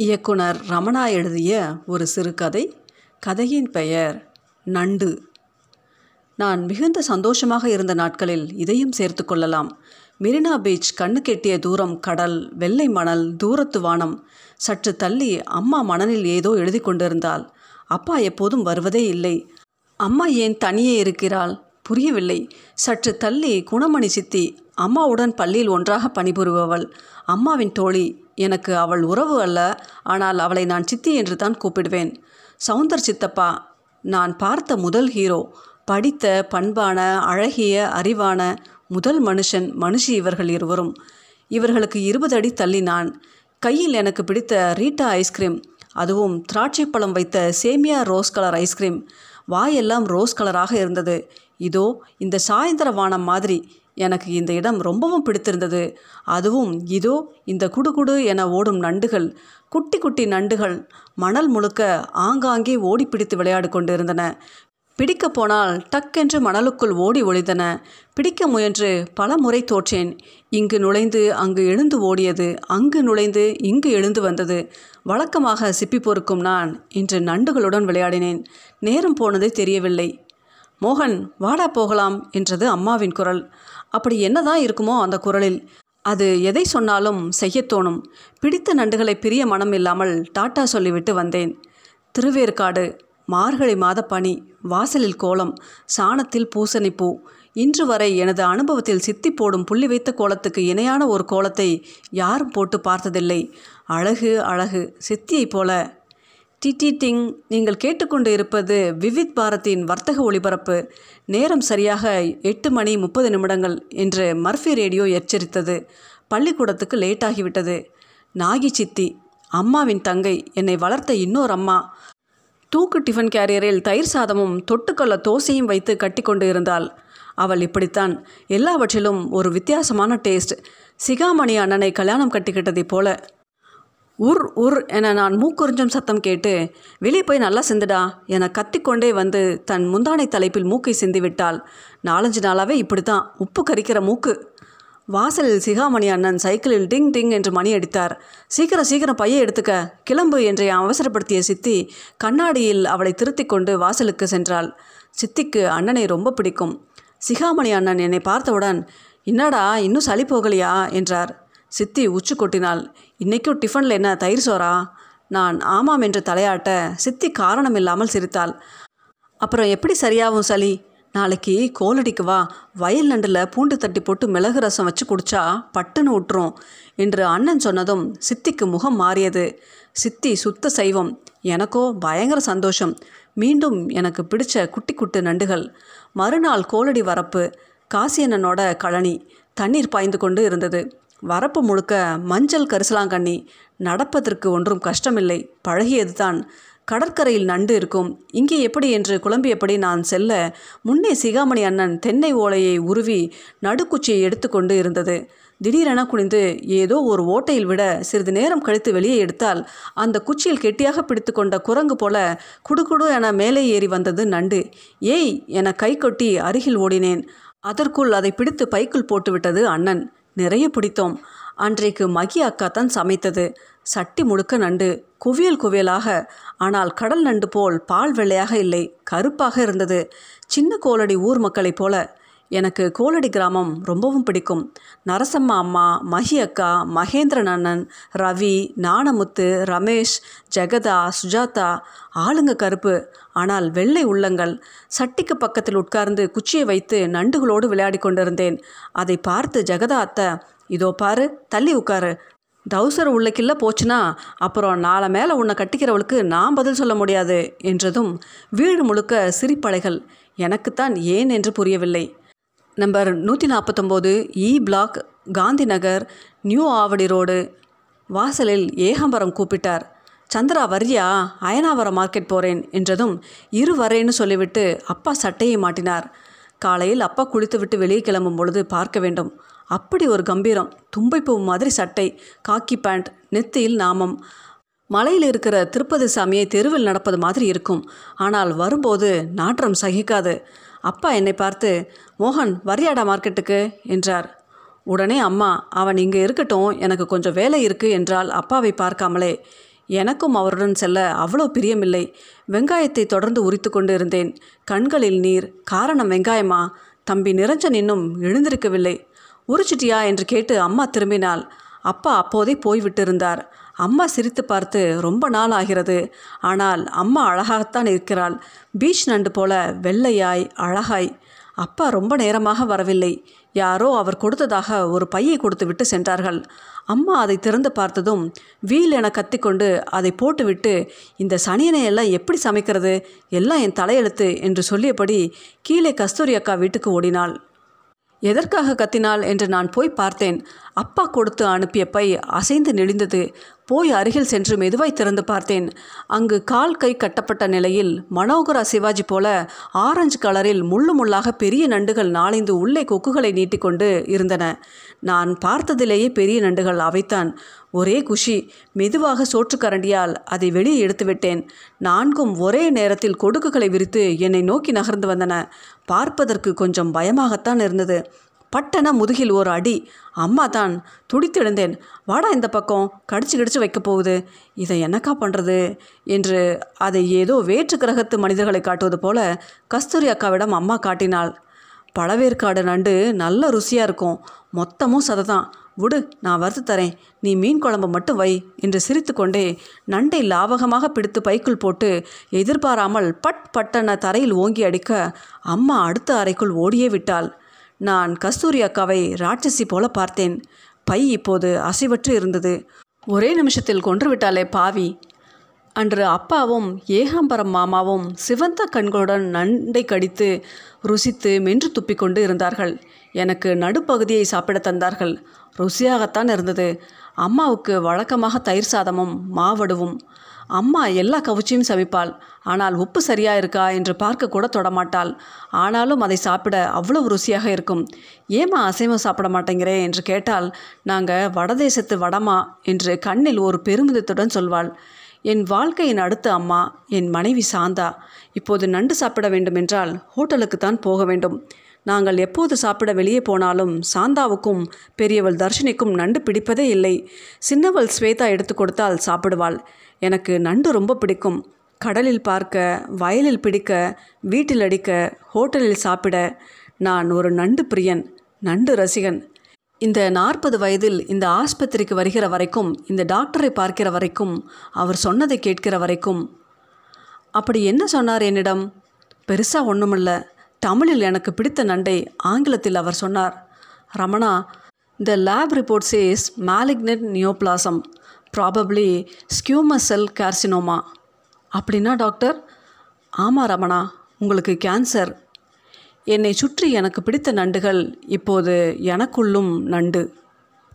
இயக்குனர் ரமணா எழுதிய ஒரு சிறுகதை. கதையின் பெயர் நண்டு. நான் மிகுந்த சந்தோஷமாக இருந்த நாட்களில் இதையும் சேர்த்து கொள்ளலாம். மெரினா பீச் கண்ணு கெட்டிய தூரம் கடல் வெள்ளை மணல் தூரத்து வானம். சற்று தள்ளி அம்மா மணலில் ஏதோ எழுதி கொண்டிருந்தாள். அப்பா எப்போதும் வருவதே இல்லை. அம்மா ஏன் தனியே இருக்கிறாள்? புரியவில்லை. சற்று தள்ளி குணமணி சித்தி அம்மாவுடன் பள்ளியில் ஒன்றாக பணிபுரிபவள். அம்மாவின் தோழி எனக்கு அவள் உறவு அல்ல ஆனால் அவளை நான் சித்தி என்று தான் கூப்பிடுவேன். சவுந்தர் சித்தப்பா நான் பார்த்த முதல் ஹீரோ. படித்த பண்பான அழகிய அறிவான முதல் மனுஷன் மனுஷி இவர்கள் இருவரும். இவர்களுக்கு இருபது அடி தள்ளி நான். கையில் எனக்கு பிடித்த ரீட்டா ஐஸ்கிரீம் அதுவும் திராட்சை பழம் வைத்த சேமியா ரோஸ் கலர் ஐஸ்கிரீம் வாயெல்லாம் ரோஸ் கலராக இருந்தது. இதோ இந்த சாயந்தர வானம் மாதிரி எனக்கு இந்த இடம் ரொம்பவும் பிடித்திருந்தது. அதுவும் இதோ இந்த குடுகுடு என ஓடும் நண்டுகள் குட்டி குட்டி நண்டுகள் மணல் முழுக்க ஆங்காங்கே ஓடி பிடித்து விளையாடு கொண்டிருந்தன. பிடிக்க போனால் டக்கென்று மணலுக்குள் ஓடி ஒளிந்தன பிடிக்க முயன்று பல முறை தோற்றேன். இங்கு நுழைந்து அங்கு எழுந்து ஓடியது அங்கு நுழைந்து இங்கு எழுந்து வந்தது. வழக்கமாக சிப்பி பொறுக்கும் நான் இன்று நண்டுகளுடன் விளையாடினேன். நேரம் போனதே தெரியவில்லை. மோகன் வாடா போகலாம் என்றது அம்மாவின் குரல். அப்படி என்னதான் இருக்குமோ அந்த குரலில். அது எதை சொன்னாலும் செய்யத் தோணும். பிடித்த நண்டுகளை பிரிய மனம் இல்லாமல் டாட்டா சொல்லிவிட்டு வந்தேன். திருவேற்காடு மார்கழி மாத பனி வாசலில் கோலம் சாணத்தில் பூசணிப்பூ. இன்று வரை எனது அனுபவத்தில் சித்தி போடும் புள்ளி வைத்த கோலத்துக்கு இணையான ஒரு கோலத்தை யாரும் போட்டு பார்த்ததில்லை. அழகு அழகு. சித்தியைப் போல டிடி டிங் நீங்கள் கேட்டுக்கொண்டு இருப்பது விவித் பாரதியின் வர்த்தக ஒளிபரப்பு. நேரம் சரியாக எட்டு மணி முப்பது நிமிடங்கள் என்று மர்ஃபி ரேடியோ எச்சரித்தது. பள்ளிக்கூடத்துக்கு லேட் ஆகிவிட்டது நாகி சித்தி அம்மாவின் தங்கை என்னை வளர்த்த இன்னொரு அம்மா. தூக்கு டிஃபன் கேரியரில் தயிர் சாதமும் தொட்டுக்கொள்ள தோசையும் வைத்து கட்டி கொண்டு இருந்தாள். அவள் இப்படித்தான். எல்லாவற்றிலும் ஒரு வித்தியாசமான டேஸ்ட். சிகாமணி அண்ணனை கல்யாணம் கட்டிக்கிட்டதைப் போல உர் உர் என நான் மூக்குறிஞ்சும் சத்தம் கேட்டு வெளியே போய் நல்லா சிந்துடா என கத்திக்கொண்டே வந்து தன் முந்தானை தலைப்பில் மூக்கை சிந்திவிட்டாள் நாலஞ்சு நாளாகவே இப்படி தான் உப்பு கரிக்கிற மூக்கு. வாசலில் சிகாமணி அண்ணன் சைக்கிளில் டிங் டிங் என்று மணி அடித்தார். சீக்கிரம் சீக்கிரம் பையை எடுத்துக்க கிளம்பு என்று அவசரப்படுத்திய சித்தி கண்ணாடியில் அவளை திருத்தி கொண்டு வாசலுக்கு சென்றாள். சித்திக்கு அண்ணனை ரொம்ப பிடிக்கும். சிகாமணி அண்ணன் என்னை பார்த்தவுடன் என்னடா இன்னும் சளி போகலையா? என்றார். சித்தி உச்சு கொட்டினாள். இன்றைக்கும் டிஃபனில் என்ன தயிர் சோறா? நான் ஆமாம் என்று தலையாட்ட சித்தி காரணம் இல்லாமல் சிரித்தாள். அப்புறம் எப்படி சரியாகும் சளி? நாளைக்கு கோலடிக்கு வா. வயல் நண்டில் பூண்டு தட்டி போட்டு மிளகு ரசம் வச்சு குடிச்சா பட்டுன்னு விட்டுரும் என்று அண்ணன் சொன்னதும் சித்திக்கு முகம் மாறியது. சித்தி சுத்த சைவம். எனக்கோ பயங்கர சந்தோஷம். மீண்டும் எனக்கு பிடிச்ச குட்டி குட்டு நண்டுகள். மறுநாள் கோலடி வரப்பு. காசியண்ணனோட கழனி. தண்ணீர் பாய்ந்து கொண்டு இருந்தது. வரப்பு முழுக்க மஞ்சள் கரிசலாங்கண்ணி. நடப்பதற்கு ஒன்றும் கஷ்டமில்லை. பழகியது தான் கடற்கரையில் நண்டு இருக்கும். இங்கே எப்படி என்று குழம்பியபடி நான் செல்ல முன்னே சிகாமணி அண்ணன் தென்னை ஓலையை உருவி நடுக்குச்சியை எடுத்துக்கொண்டு இருந்தது. திடீரென குனிந்து ஏதோ ஒரு ஓட்டையில் விட சிறிது நேரம் கழித்து வெளியே எடுத்தால் அந்த குச்சியில் கெட்டியாக பிடித்து கொண்ட குரங்கு போல குடுகுடு என மேலே ஏறி வந்தது நண்டு. ஏய் என கை கொட்டி அருகில் ஓடினேன். அதற்குள் அதை பிடித்து பைக்குள் போட்டுவிட்டது அண்ணன். நிறைய பிடித்தோம். அன்றைக்கு மகி அக்கா தான் சமைத்தது. சட்டி முழுக்க நண்டு குவியல் குவியலாக. ஆனால் கடல் நண்டு போல் பால் வெள்ளையாக இல்லை கருப்பாக இருந்தது. சின்ன கோலடி ஊர் மக்களைப் போல எனக்கு கோலடி கிராமம் ரொம்பவும் பிடிக்கும். நரசம்மா அம்மா மஹி அக்கா மகேந்திரன் அண்ணன் ரவி நாணமுத்து ரமேஷ் ஜெகதா சுஜாதா ஆளுங்க கருப்பு. ஆனால் வெள்ளை உள்ளங்கள். சட்டிக்கு பக்கத்தில் உட்கார்ந்து குச்சியை வைத்து நண்டுகளோடு விளையாடி கொண்டிருந்தேன். அதை பார்த்து ஜெகதா அத்தை இதோ பாரு தள்ளி உட்காரு. டவுசர் உள்ளக்கில்ல போச்சுன்னா அப்புறம் நாளை மேலே உன்னை கட்டிக்கிறவளுக்கு நான் பதில் சொல்ல முடியாது என்றதும் வீடு முழுக்க சிரிப்பலைகள். எனக்குத்தான் ஏன்? என்று புரியவில்லை. நம்பர் நூற்றி நாற்பத்தொம்போது E block Gandhi Nagar new Avadi road. வாசலில் ஏகம்பரம் கூப்பிட்டார். சந்திரா வரியா அயனாவரம் மார்க்கெட் போகிறேன் என்றதும் இரு வரேன்னு சொல்லிவிட்டு அப்பா சட்டையை மாட்டினார். காலையில் அப்பா குளித்துவிட்டு வெளியே கிளம்பும் பொழுது பார்க்க வேண்டும். அப்படி ஒரு கம்பீரம். தும்பைப்பூ மாதிரி சட்டை காக்கி பேண்ட் நெத்தியில் நாமம். மலையில் இருக்கிற திருப்பதி சாமியை தெருவில் நடப்பது மாதிரி இருக்கும். ஆனால் வரும்போது நாற்றம் சகிக்காது. அப்பா என்னை பார்த்து மோகன் வரியாடா மார்க்கெட்டுக்கு? என்றார். உடனே அம்மா அவன் இங்கே இருக்கட்டும் எனக்கு கொஞ்சம் வேலை இருக்குது என்றால் அப்பாவை பார்க்காமலே. எனக்கும் அவருடன் செல்ல அவ்வளோ பிரியமில்லை. வெங்காயத்தை தொடர்ந்து உரித்து கொண்டு இருந்தேன் கண்களில் நீர். காரணம் வெங்காயமா? தம்பி நிரஞ்சன் இன்னும் எழுந்திருக்கவில்லை. உரிச்சிட்டியா? என்று கேட்டு அம்மா திரும்பினாள். அப்பா அப்போதே போய்விட்டிருந்தார். அம்மா சிரித்து பார்த்து ரொம்ப நாள் ஆகிறது. ஆனால் அம்மா அழகாகத்தான் இருக்கிறாள். பீச் நண்டு போல வெள்ளையாய் அழகாய். அப்பா ரொம்ப நேரமாக வரவில்லை. யாரோ அவர் கொடுத்ததாக ஒரு பையை கொடுத்து விட்டு சென்றார்கள். அம்மா அதை திறந்து பார்த்ததும் வீல் என கத்திக்கொண்டு அதை போட்டுவிட்டு இந்த சனியனை எல்லாம் எப்படி சமைக்கிறது? எல்லாம் என் தலையெழுத்து என்று சொல்லியபடி கீழே கஸ்தூரி அக்கா வீட்டுக்கு ஓடினாள். எதற்காக கத்தினாள்? என்று நான் போய் பார்த்தேன். அப்பா கொடுத்து அனுப்பிய பை அசைந்து நெளிந்தது. போய் அருகில் சென்று மெதுவாய் திறந்து பார்த்தேன். அங்கு கால் கை கட்டப்பட்ட நிலையில் மனோகரா சிவாஜி போல ஆரஞ்சு கலரில் முள்ளு முள்ளாக பெரிய நண்டுகள் நாளைந்து உள்ளே கொக்குகளை நீட்டிக்கொண்டு இருந்தன. நான் பார்த்ததிலேயே பெரிய நண்டுகள் அவைத்தான். ஒரே குஷி மெதுவாக சோற்றுக்கரண்டியால் அதை வெளியே எடுத்துவிட்டேன் நான்கும் ஒரே நேரத்தில் கொடுக்குகளை விரித்து என்னை நோக்கி நகர்ந்து வந்தன. பார்ப்பதற்கு கொஞ்சம் பயமாகத்தான் இருந்தது. பட்டன முதுகில் ஒரு அடி. அம்மா தான் துடித்தெழுந்தேன். வாடா இந்த பக்கம் கடிச்சு கடிச்சு வைக்க போகுது. இதை என்னக்கா பண்ணுறது என்று அதை ஏதோ வேற்று கிரகத்து மனிதர்களை காட்டுவது போல கஸ்தூரி அக்காவிடம் அம்மா காட்டினாள். பழவேற்காடு நண்டு நல்ல ருசியாக இருக்கும். மொத்தமும் சதை தான் விடு நான் வறுத்து தரேன். நீ மீன் குழம்பு மட்டும் வை என்று சிரித்துக்கொண்டே நண்டை லாவகமாக பிடித்து பைக்குள் போட்டு எதிர்பாராமல் பட் பட்டன தரையில் ஓங்கி அடிக்க அம்மா அடுத்த அறைக்குள் ஓடியே விட்டாள். நான் கஸ்தூரி அக்காவை ராட்சசி போல பார்த்தேன். பை இப்போது அசைவற்று இருந்தது. ஒரே நிமிஷத்தில் கொன்றுவிட்டாலே பாவி. அன்று அப்பாவும் ஏகாம்பரம் மாமாவும் சிவந்த கண்களுடன் நண்டை கடித்து ருசித்து மென்று துப்பிக்கொண்டு இருந்தார்கள். எனக்கு நடுப்பகுதியை சாப்பிட தந்தார்கள். ருசியாகத்தான் இருந்தது. அம்மாவுக்கு வழக்கமாக தயிர் சாதமும் மாவடுவும். அம்மா எல்லா கவுச்சியும் சமைப்பாள் ஆனால் உப்பு சரியா இருக்கா என்று பார்க்க கூட தொடமாட்டாள். ஆனாலும் அதை சாப்பிட அவ்வளவு ருசியாக இருக்கும். ஏமா அசைவம் சாப்பிட மாட்டேங்கிறே என்று கேட்டால் நாங்கள் வடதேசத்து வடமா என்று கண்ணில் ஒரு பெருமிதத்துடன் சொல்வாள். என் வாழ்க்கையின் அடுத்த அம்மா என் மனைவி சாந்தா. இப்போது நண்டு சாப்பிட வேண்டுமென்றால் ஹோட்டலுக்கு தான் போக வேண்டும். நாங்கள் எப்போது சாப்பிட வெளியே போனாலும் சாந்தாவுக்கும் பெரியவள் தர்ஷினிக்கும் நண்டு பிடிப்பதே இல்லை. சின்னவள் ஸ்வேதா எடுத்து கொடுத்தால் சாப்பிடுவாள். எனக்கு நண்டு ரொம்ப பிடிக்கும். கடலில் பார்க்க வயலில் பிடிக்க வீட்டில் அடிக்க ஹோட்டலில் சாப்பிட நான் ஒரு நண்டு பிரியன் நண்டு ரசிகன். இந்த நாற்பது வயதில் இந்த ஆஸ்பத்திரிக்கு வருகிற வரைக்கும் இந்த டாக்டரை பார்க்கிற வரைக்கும் அவர் சொன்னதை கேட்கிற வரைக்கும். அப்படி என்ன சொன்னார் என்னிடம்? பெருசாக ஒன்றுமில்லை தமிழில் எனக்கு பிடித்த நண்டை ஆங்கிலத்தில் அவர் சொன்னார். Ramana the lab report says malignant neoplasm probably squamous cell carcinoma அப்படின்னா டாக்டர்? ஆமாம் ரமணா உங்களுக்கு கேன்சர். என்னை சுற்றி எனக்கு பிடித்த நண்டுகள் இப்போது எனக்குள்ளும் நண்டு.